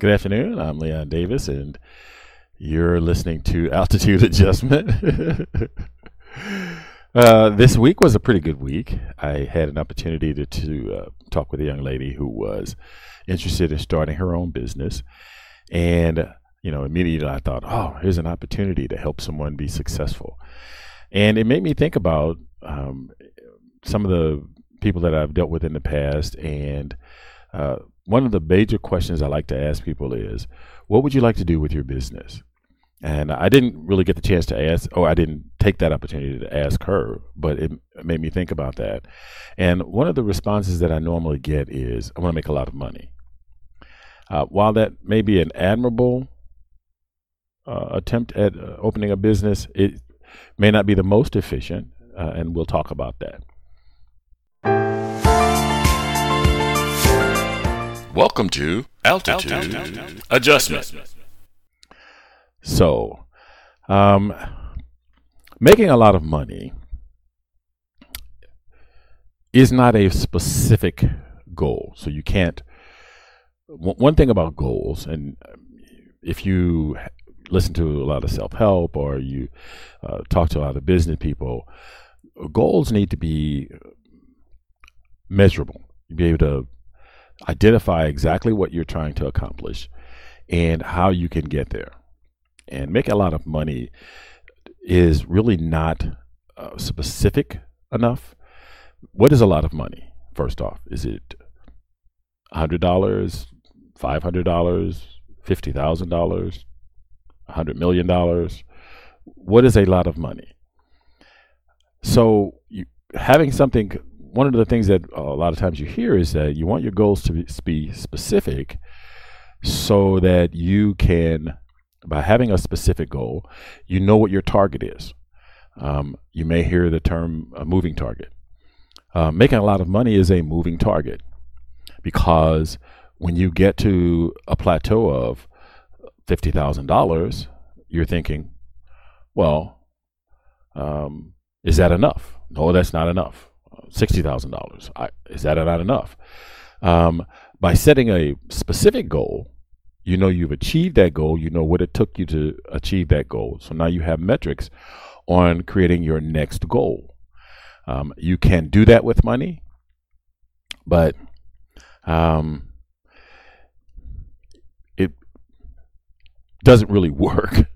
Good afternoon. I'm Leon Davis, and you're listening to Altitude Adjustment. uh, this week was a pretty good week. I had an opportunity to, to uh, talk with a young lady who was interested in starting her own business. And, you know, immediately I thought, oh, here's an opportunity to help someone be successful. And it made me think about um, some of the people that I've dealt with in the past and uh, one of the major questions I like to ask people is, what would you like to do with your business? And I didn't really get the chance to ask, or I didn't take that opportunity to ask her, but it made me think about that. And one of the responses that I normally get is, I want to make a lot of money. Uh, while that may be an admirable uh, attempt at uh, opening a business, it may not be the most efficient, uh, and we'll talk about that. Welcome to Altitude, Altitude. Adjustment. So, um, making a lot of money is not a specific goal. So you can't. One thing about goals, and if you listen to a lot of self help or you uh, talk to a lot of business people, goals need to be measurable. You be able to identify exactly what you're trying to accomplish and how you can get there. And make a lot of money is really not uh, specific enough. What is a lot of money? First off, is it $100, $500, $50,000, $100 million? What is a lot of money? So, you, having something one of the things that a lot of times you hear is that you want your goals to be specific so that you can, by having a specific goal, you know what your target is. Um, you may hear the term a moving target. Uh, making a lot of money is a moving target because when you get to a plateau of $50,000, you're thinking, well, um, is that enough? No, that's not enough sixty thousand dollars. Is that not enough? Um, by setting a specific goal, you know you've achieved that goal. You know what it took you to achieve that goal. So now you have metrics on creating your next goal. Um, you can do that with money, but um, it doesn't really work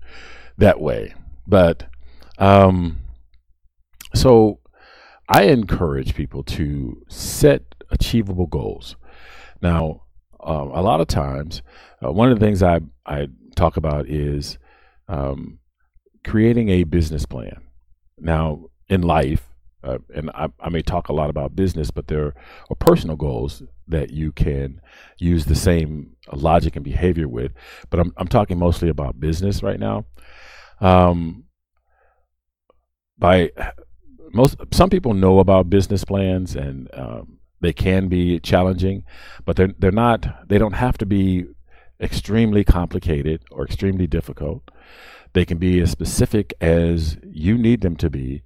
that way. But um, so I encourage people to set achievable goals. Now, um, a lot of times, uh, one of the things I, I talk about is um, creating a business plan. Now, in life, uh, and I, I, may talk a lot about business, but there are personal goals that you can use the same logic and behavior with. But I'm, I'm talking mostly about business right now. Um, by most some people know about business plans and um, they can be challenging, but they're they're not. They don't have to be extremely complicated or extremely difficult. They can be as specific as you need them to be.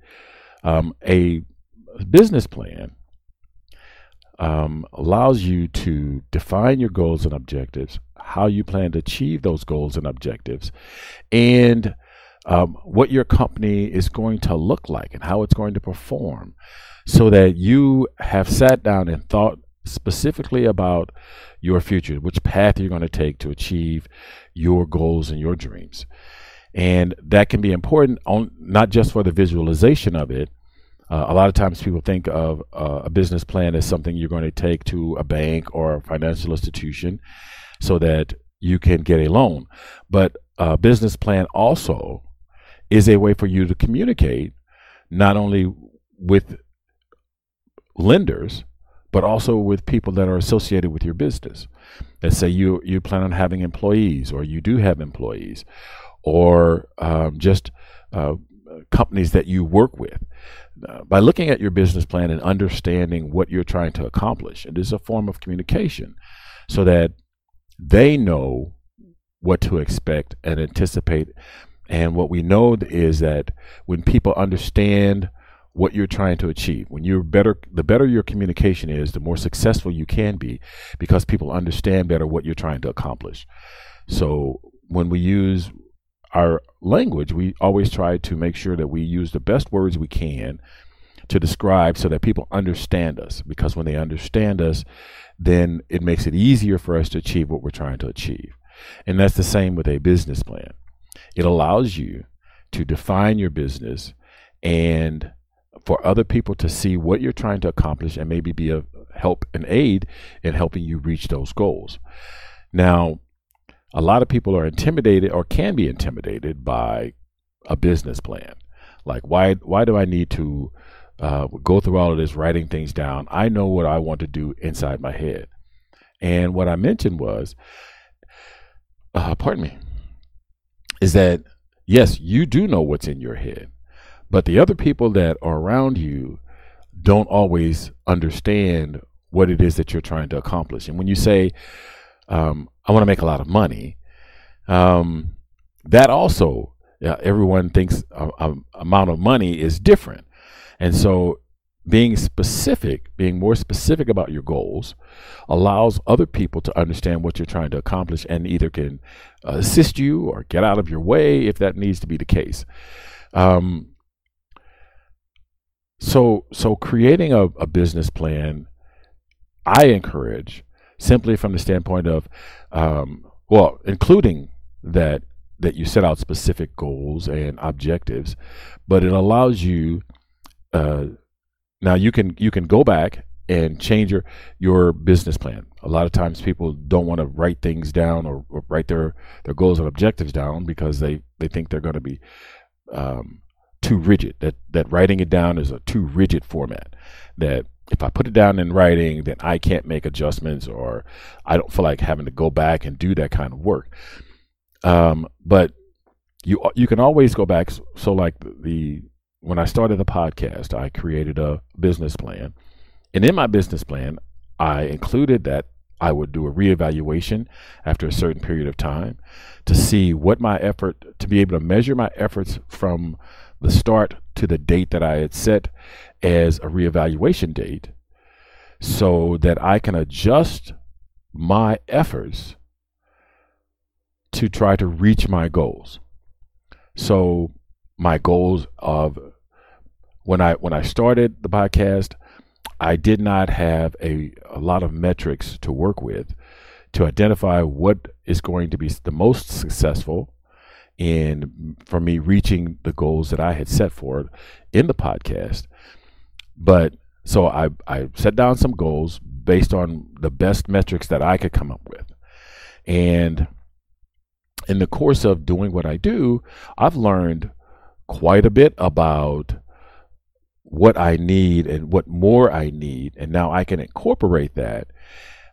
Um, a business plan um, allows you to define your goals and objectives, how you plan to achieve those goals and objectives, and um, what your company is going to look like and how it's going to perform so that you have sat down and thought specifically about your future, which path you're going to take to achieve your goals and your dreams. And that can be important on not just for the visualization of it. Uh, a lot of times people think of uh, a business plan as something you're going to take to a bank or a financial institution so that you can get a loan. But a business plan also is a way for you to communicate not only with lenders but also with people that are associated with your business. Let's say you you plan on having employees, or you do have employees, or um, just uh, companies that you work with. Uh, by looking at your business plan and understanding what you're trying to accomplish, it is a form of communication, so that they know what to expect and anticipate and what we know is that when people understand what you're trying to achieve. When you're better, the better your communication is, the more successful you can be because people understand better what you're trying to accomplish. So when we use our language, we always try to make sure that we use the best words we can to describe so that people understand us because when they understand us, then it makes it easier for us to achieve what we're trying to achieve. And that's the same with a business plan. It allows you to define your business and for other people to see what you're trying to accomplish and maybe be a help and aid in helping you reach those goals. Now, a lot of people are intimidated or can be intimidated by a business plan. Like, why why do I need to uh, go through all of this writing things down? I know what I want to do inside my head. And what I mentioned was, uh, pardon me, is that yes, you do know what's in your head, but the other people that are around you don't always understand what it is that you're trying to accomplish. And when you say, um, I want to make a lot of money, um, that also, everyone thinks a, a amount of money is different. And so being specific, being more specific about your goals, allows other people to understand what you're trying to accomplish and either can assist you or get out of your way if that needs to be the case. Um, so, so creating a, a business plan, I encourage simply from the standpoint of, um, well, including that that you set out specific goals and objectives, but it allows you. Uh, now you can you can go back and change your your business plan. A lot of times people don't want to write things down or, or write their their goals and objectives down because they they think they're going to be um, too rigid. That that writing it down is a too rigid format. That if I put it down in writing, then I can't make adjustments, or I don't feel like having to go back and do that kind of work. Um, but you you can always go back. So like the when I started the podcast, I created a business plan, and in my business plan, I included that I would do a reevaluation after a certain period of time to see what my effort to be able to measure my efforts from the start to the date that I had set as a reevaluation date so that I can adjust my efforts to try to reach my goals. So my goals of when I when I started the podcast, I did not have a, a lot of metrics to work with to identify what is going to be the most successful in for me reaching the goals that I had set for in the podcast. But so I, I set down some goals based on the best metrics that I could come up with. And in the course of doing what I do, I've learned quite a bit about what I need and what more I need. And now I can incorporate that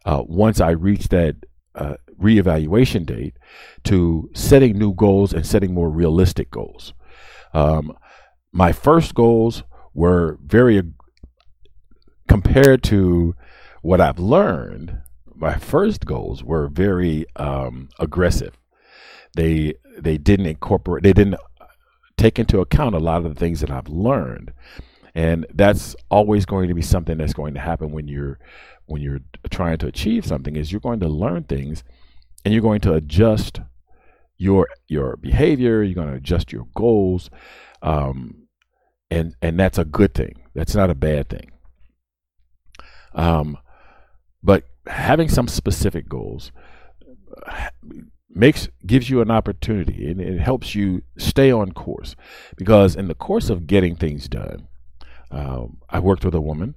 uh, once I reach that uh, reevaluation date to setting new goals and setting more realistic goals. Um, my first goals were very compared to what I've learned. My first goals were very um, aggressive. They they didn't incorporate. They didn't take into account a lot of the things that I've learned, and that's always going to be something that's going to happen when you're when you're trying to achieve something. Is you're going to learn things, and you're going to adjust your your behavior. You're going to adjust your goals, um, and and that's a good thing. That's not a bad thing. Um, but having some specific goals makes gives you an opportunity and it helps you stay on course because in the course of getting things done um, i worked with a woman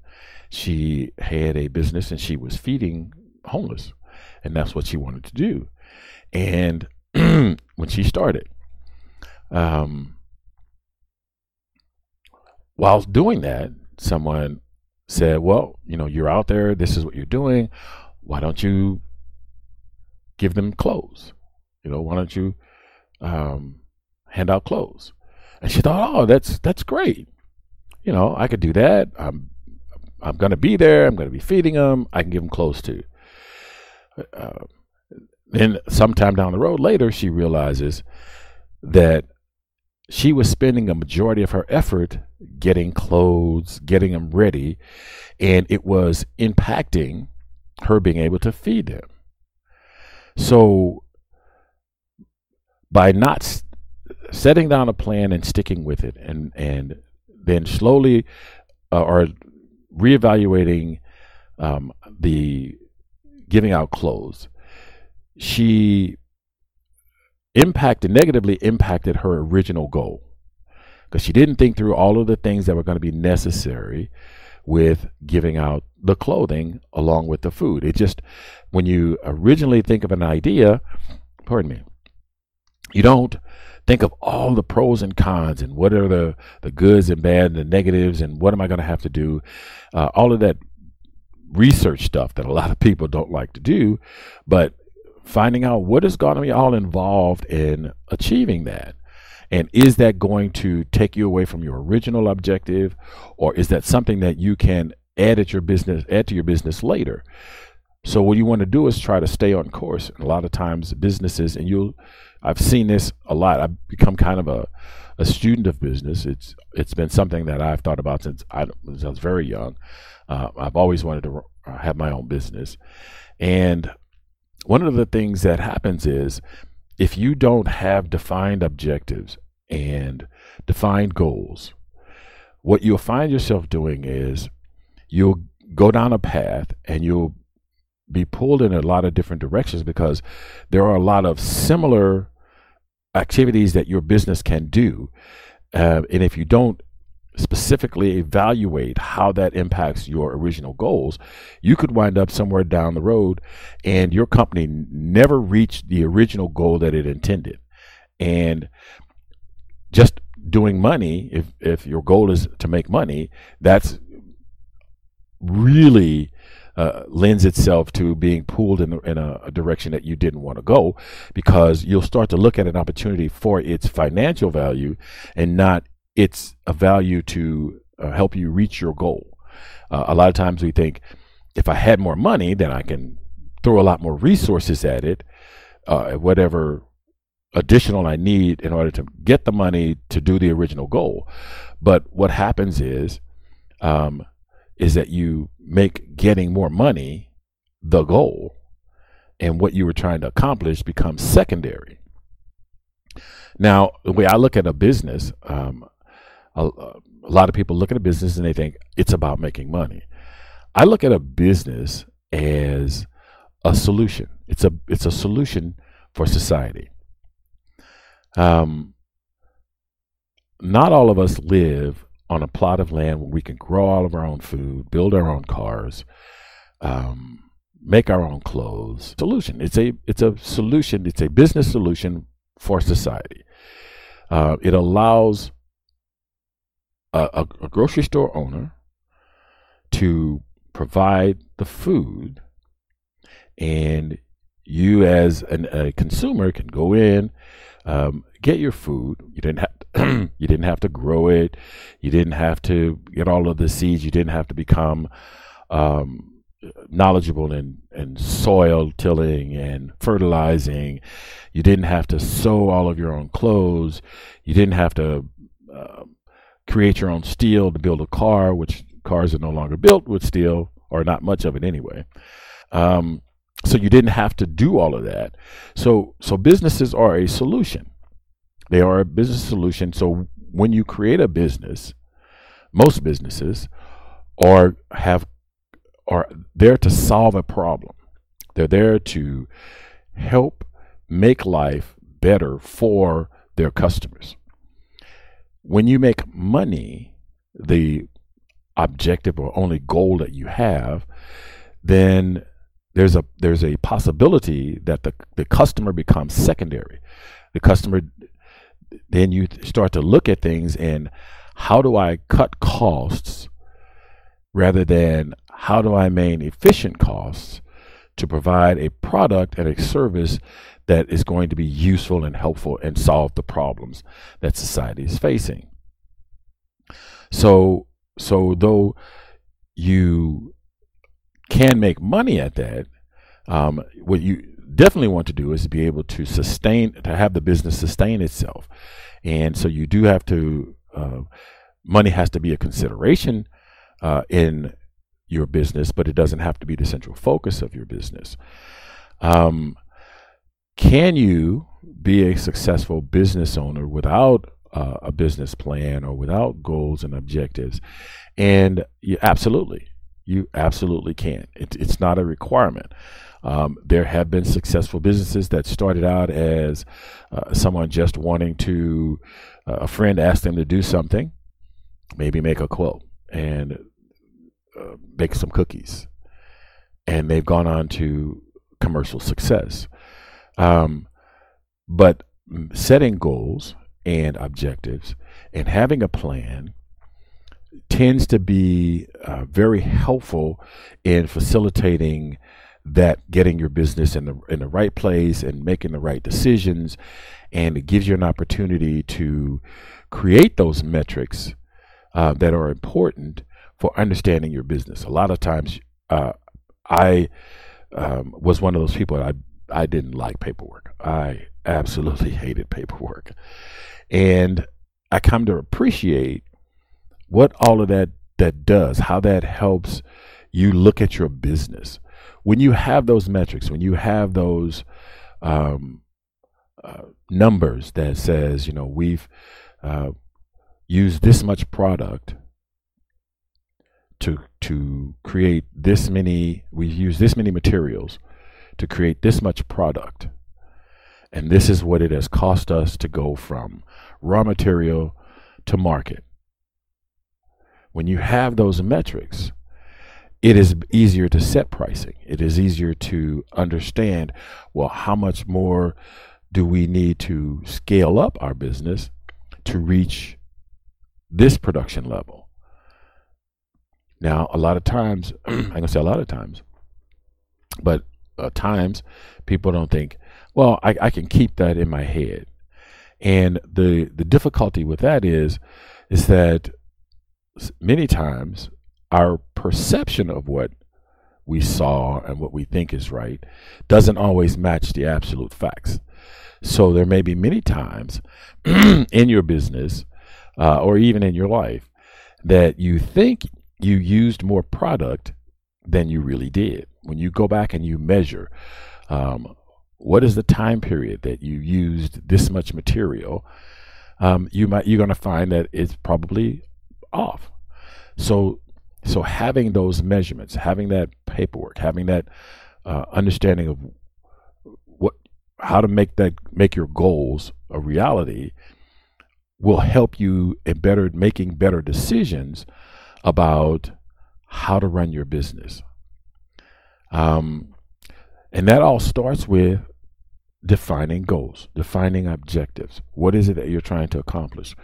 she had a business and she was feeding homeless and that's what she wanted to do and when she started. Um, while doing that, someone said, Well, you know, you're out there, this is what you're doing. Why don't you give them clothes? You know, why don't you um, hand out clothes? And she thought, Oh, that's that's great. You know, I could do that. I'm I'm going to be there. I'm going to be feeding them. I can give them clothes too. Uh, then sometime down the road later, she realizes that she was spending a majority of her effort getting clothes, getting them ready, and it was impacting her being able to feed them. So, by not s- setting down a plan and sticking with it, and and then slowly uh, or reevaluating um, the giving out clothes, she impacted negatively impacted her original goal because she didn't think through all of the things that were going to be necessary with giving out the clothing along with the food. It just when you originally think of an idea, pardon me, you don't think of all the pros and cons and what are the, the goods and bad and the negatives and what am I going to have to do. Uh, all of that research stuff that a lot of people don't like to do, but finding out what is going to be all involved in achieving that. And is that going to take you away from your original objective, or is that something that you can add at your business, add to your business later? So what you want to do is try to stay on course. And a lot of times businesses, and you'll, I've seen this a lot. I've become kind of a, a student of business. It's it's been something that I've thought about since I, since I was very young. Uh, I've always wanted to uh, have my own business, and one of the things that happens is if you don't have defined objectives and defined goals, what you'll find yourself doing is you'll go down a path and you'll be pulled in a lot of different directions because there are a lot of similar activities that your business can do. Uh, and if you don't specifically evaluate how that impacts your original goals, you could wind up somewhere down the road and your company never reached the original goal that it intended. And just doing money, if, if your goal is to make money, that's really uh, lends itself to being pulled in, in a, a direction that you didn't want to go because you'll start to look at an opportunity for its financial value and not its a value to uh, help you reach your goal. Uh, a lot of times we think if I had more money, then I can throw a lot more resources at it, uh, whatever additional I need in order to get the money to do the original goal. But what happens is, um, is that you make getting more money the goal, and what you were trying to accomplish becomes secondary. Now, the way I look at a business, um, a, a lot of people look at a business and they think it's about making money. I look at a business as a solution. It's a it's a solution for society. Um, not all of us live on a plot of land where we can grow all of our own food, build our own cars, um, make our own clothes. Solution. It's a it's a solution. It's a business solution for society. Uh, it allows a, a, a grocery store owner to provide the food, and you as an, a consumer can go in, um, get your food. You didn't have you didn't have to grow it. You didn't have to get all of the seeds. You didn't have to become um, knowledgeable in, in soil tilling and fertilizing. You didn't have to sew all of your own clothes. You didn't have to uh, create your own steel to build a car, which cars are no longer built with steel, or not much of it anyway. Um, so you didn't have to do all of that. So so businesses are a solution. They are a business solution. So when you create a business, most businesses are have are there to solve a problem. They're there to help make life better for their customers. When you make money, the objective or only goal that you have, then there's a there's a possibility that the, the customer becomes secondary. The customer then you start to look at things and how do I cut costs rather than how do I maintain efficient costs to provide a product and a service that is going to be useful and helpful and solve the problems that society is facing. So so though you can make money at that, um, what you definitely want to do is be able to sustain, to have the business sustain itself. And so you do have to, uh, money has to be a consideration uh, in your business, but it doesn't have to be the central focus of your business. Um, can you be a successful business owner without uh, a business plan or without goals and objectives? And you absolutely, you absolutely can. It, it's not a requirement. Um, there have been successful businesses that started out as uh, someone just wanting to, uh, a friend asked them to do something, maybe make a quilt and uh, make some cookies. And they've gone on to commercial success. Um, but setting goals and objectives and having a plan tends to be uh, very helpful in facilitating that getting your business in the in the right place and making the right decisions and it gives you an opportunity to create those metrics uh, that are important for understanding your business a lot of times uh, i um, was one of those people I I didn't like paperwork. I absolutely hated paperwork. And I come to appreciate what all of that that does, how that helps you look at your business. When you have those metrics, when you have those um, uh, numbers that says, you know, we've uh, used this much product to to create this many, we've used this many materials to create this much product. And this is what it has cost us to go from raw material to market. When you have those metrics, it is easier to set pricing. It is easier to understand well, how much more do we need to scale up our business to reach this production level? Now, a lot of times, I'm going to say a lot of times, but uh, times people don't think, well, I, I can keep that in my head. And the the difficulty with that is is that many times our perception of what we saw and what we think is right doesn't always match the absolute facts. So there may be many times in your business uh, or even in your life that you think you used more product than you really did. When you go back and you measure, um, what is the time period that you used this much material? Um, you might you're going to find that it's probably off. So so having those measurements, having that paperwork, having that uh, understanding of what how to make that make your goals a reality will help you in better making better decisions about how to run your business. Um, and that all starts with defining goals, defining objectives. What is it that you're trying to accomplish?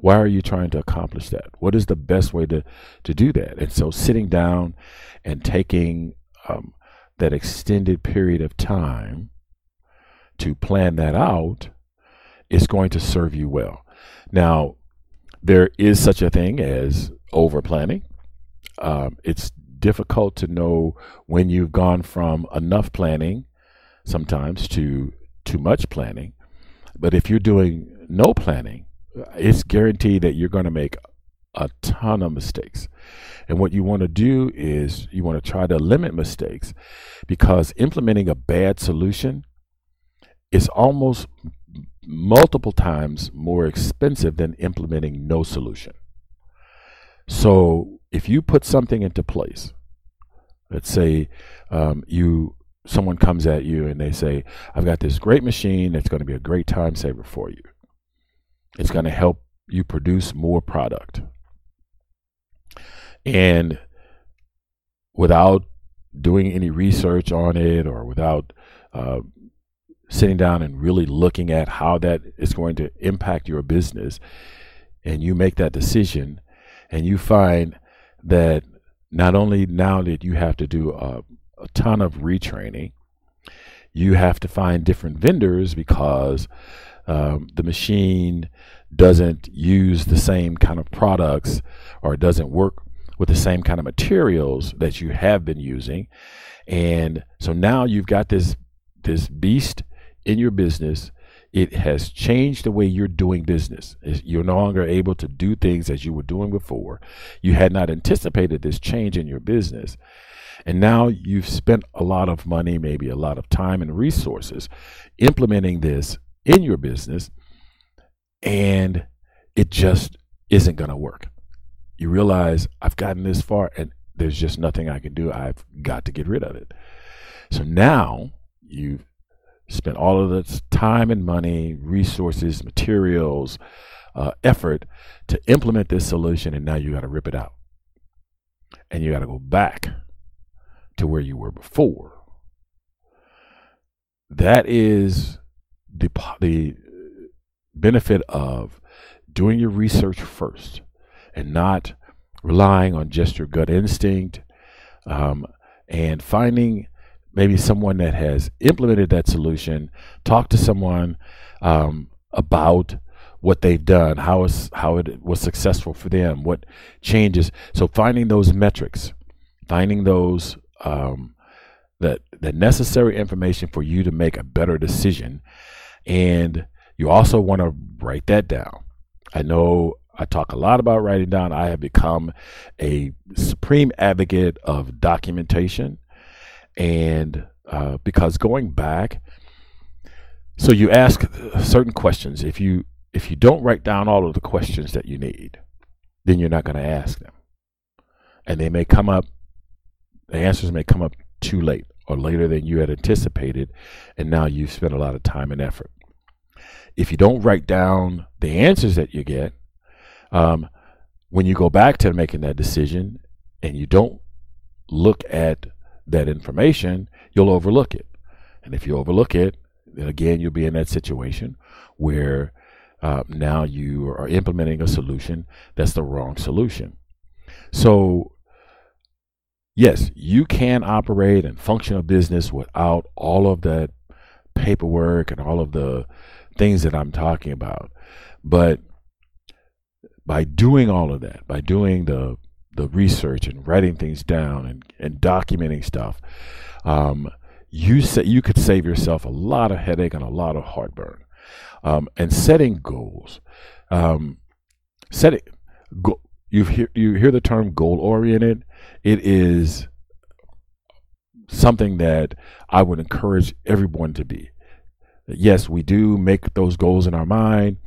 Why are you trying to accomplish that? What is the best way to, to do that? And so sitting down and taking um, that extended period of time to plan that out is going to serve you well. Now, there is such a thing as over planning um, it's difficult to know when you've gone from enough planning sometimes to too much planning. But if you're doing no planning, it's guaranteed that you're going to make a ton of mistakes. And what you want to do is you want to try to limit mistakes because implementing a bad solution is almost multiple times more expensive than implementing no solution. So if you put something into place, let's say um, you someone comes at you and they say, "I've got this great machine that's going to be a great time saver for you. It's going to help you produce more product," and without doing any research on it or without uh, sitting down and really looking at how that is going to impact your business, and you make that decision, and you find that not only now that you have to do a, a ton of retraining, you have to find different vendors because um, the machine doesn't use the same kind of products or it doesn't work with the same kind of materials that you have been using. And so now you've got this this beast in your business. It has changed the way you're doing business. You're no longer able to do things as you were doing before. You had not anticipated this change in your business. And now you've spent a lot of money, maybe a lot of time and resources implementing this in your business, and it just isn't going to work. You realize I've gotten this far and there's just nothing I can do. I've got to get rid of it. So now you've spent all of this time and money, resources, materials, uh, effort to implement this solution, and now you got to rip it out. And you got to go back to where you were before. That is the, the benefit of doing your research first and not relying on just your gut instinct um, and finding maybe someone that has implemented that solution, talk to someone um, about what they've done, how, how it was successful for them, what changes. So finding those metrics, finding those um, that the necessary information for you to make a better decision, and you also want to write that down. I know I talk a lot about writing down. I have become a supreme advocate of documentation. And uh, because going back, so you ask certain questions. If you if you don't write down all of the questions that you need, then you're not going to ask them, and they may come up. The answers may come up too late or later than you had anticipated, and now you've spent a lot of time and effort. If you don't write down the answers that you get, um, when you go back to making that decision and you don't look at that information, you'll overlook it. And if you overlook it, then again, you'll be in that situation where uh, now you are implementing a solution that's the wrong solution. So, yes, you can operate and function a business without all of that paperwork and all of the things that I'm talking about. But by doing all of that, by doing the the research and writing things down and, and documenting stuff, um, you say you could save yourself a lot of headache and a lot of heartburn. Um, and setting goals, um, setting go, you hear you hear the term goal oriented. It is something that I would encourage everyone to be. Yes, we do make those goals in our mind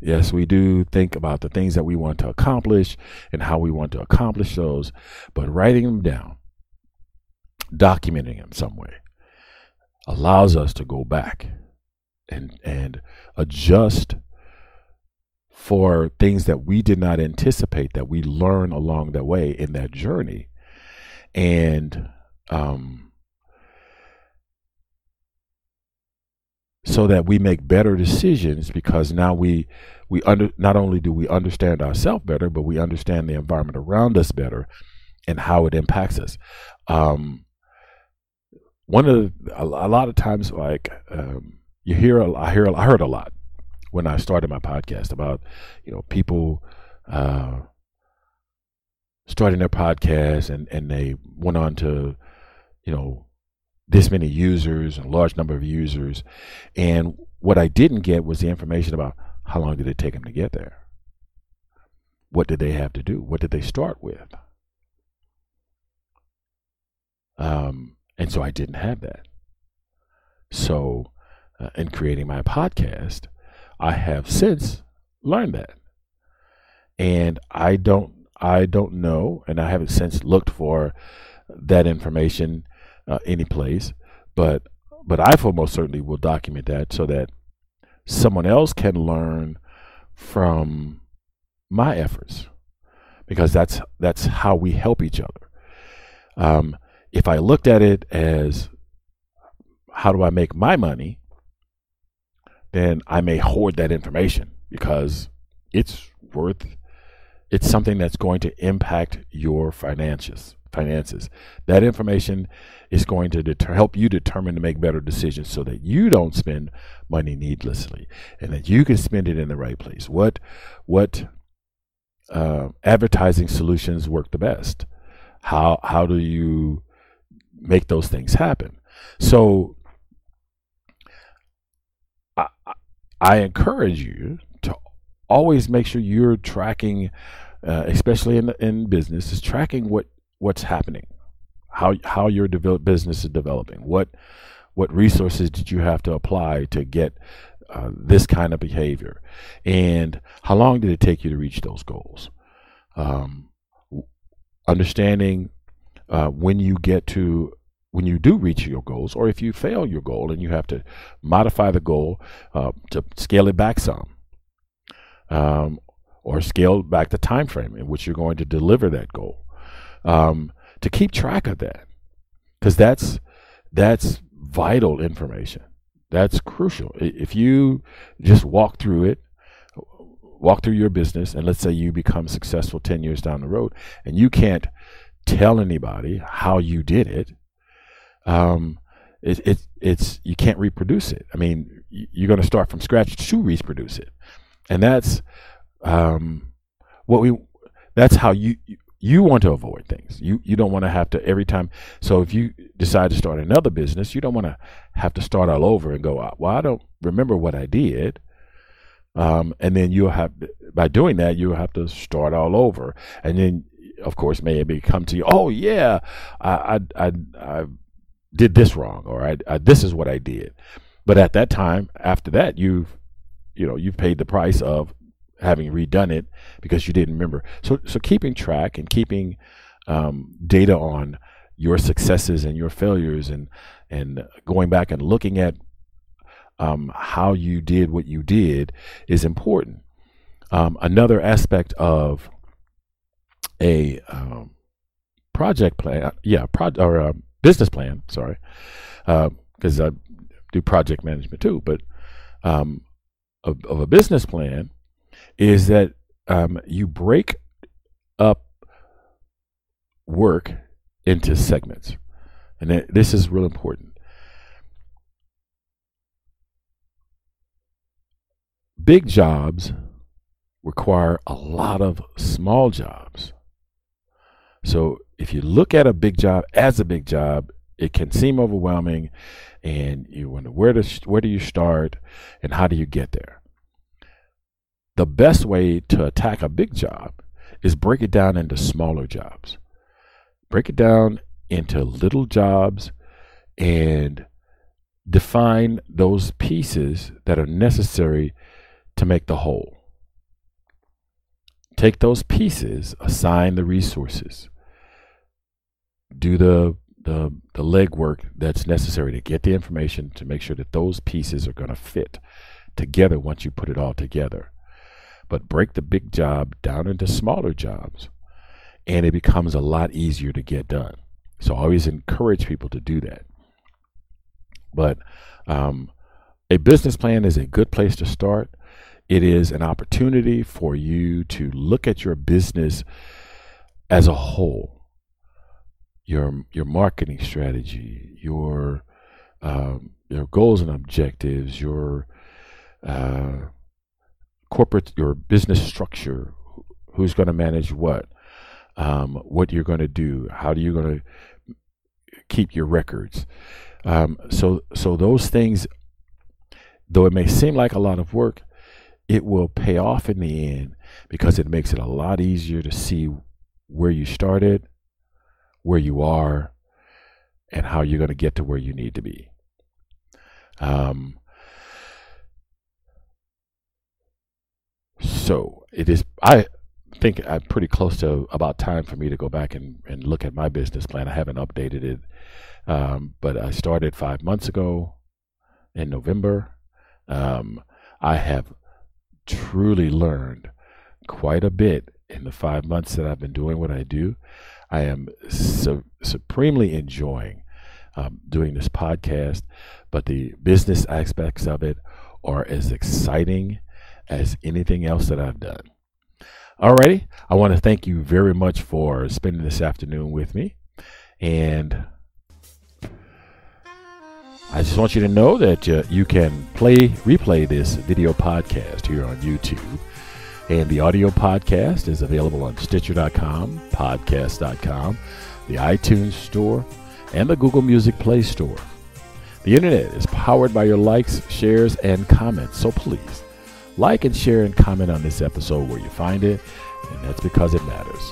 Yes, we do think about the things that we want to accomplish and how we want to accomplish those, but writing them down, documenting them some way, allows us to go back and and adjust for things that we did not anticipate that we learn along the way in that journey. And um, so that we make better decisions because now we we under not only do we understand ourselves better but we understand the environment around us better and how it impacts us. Um, one of the, a, a, lot of times like um, you hear a, I hear I heard a lot when I started my podcast about you know people uh, starting their podcast and and they went on to you know this many users, a large number of users. And what I didn't get was the information about how long did it take them to get there? What did they have to do? What did they start with? Um, and so I didn't have that. So, uh, in creating my podcast, I have since learned that, and I don't, I don't know, and I haven't since looked for that information uh, any place, but but I for most certainly will document that so that someone else can learn from my efforts because that's that's how we help each other. Um, if I looked at it as how do I make my money, then I may hoard that information because it's worth it's something that's going to impact your finances finances. That information is going to deter- help you determine to make better decisions so that you don't spend money needlessly and that you can spend it in the right place. What what uh, advertising solutions work the best? How how do you make those things happen? So I encourage you to always make sure you're tracking, uh, especially in in business, is tracking what what's happening, how how your develop, business is developing, what what resources did you have to apply to get uh, this kind of behavior, and how long did it take you to reach those goals? Um, understanding uh, when you get to when you do reach your goals, or if you fail your goal and you have to modify the goal uh, to scale it back some, um, or scale back the time frame in which you're going to deliver that goal, um, to keep track of that, because that's that's vital information. That's crucial. If you just walk through it, walk through your business, and let's say you become successful 10 years down the road, and you can't tell anybody how you did it, um, it, it, it's you can't reproduce it. I mean, you're going to start from scratch to reproduce it, and that's um, what we. That's how you you want to avoid things. You you don't want to have to every time. So if you decide to start another business, you don't want to have to start all over and go, well, I don't remember what I did. Um, and then you'll have by doing that you'll have to start all over, and then of course maybe come to you. Oh yeah, I I I, I did this wrong, or I, I this is what I did. But at that time, after that, you've you know you've paid the price of having redone it because you didn't remember. So, so keeping track and keeping um, data on your successes and your failures, and and going back and looking at um, how you did what you did is important. Um, another aspect of a um, project plan, yeah, pro- or a business plan. Sorry, because uh, I do project management too, but um, of, of a business plan is that um, you break up work into segments. And this is real important. Big jobs require a lot of small jobs. So if you look at a big job as a big job, it can seem overwhelming and you wonder where to where do you start and how do you get there the best way to attack a big job is break it down into smaller jobs. Break it down into little jobs and define those pieces that are necessary to make the whole. Take those pieces, assign the resources, do the the, the legwork that's necessary to get the information to make sure that those pieces are going to fit together once you put it all together but break the big job down into smaller jobs and it becomes a lot easier to get done. So I always encourage people to do that. But um, a business plan is a good place to start. It is an opportunity for you to look at your business as a whole, your your marketing strategy, your um, your goals and objectives, your uh, corporate your business structure who's going to manage what um, what you're going to do how are you going to keep your records. Um, so so those things though it may seem like a lot of work it will pay off in the end because it makes it a lot easier to see where you started where you are and how you're going to get to where you need to be um, So it is. I think I'm pretty close to about time for me to go back and, and look at my business plan. I haven't updated it, um, but I started five months ago in November. Um, I have truly learned quite a bit in the five months that I've been doing what I do. I am su- supremely enjoying um, doing this podcast, but the business aspects of it are as exciting as anything else that I've done. Alrighty, I want to thank you very much for spending this afternoon with me. And I just want you to know that uh, you can play, replay this video podcast here on YouTube. And the audio podcast is available on Stitcher.com, Podcast.com, the iTunes Store, and the Google Music Play Store. The internet is powered by your likes, shares, and comments, so please like and share and comment on this episode where you find it, and that's because it matters.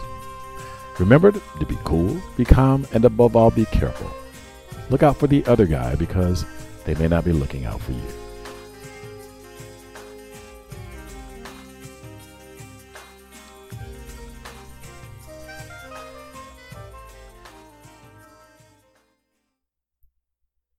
Remember to be cool, be calm, and above all, be careful. Look out for the other guy because they may not be looking out for you.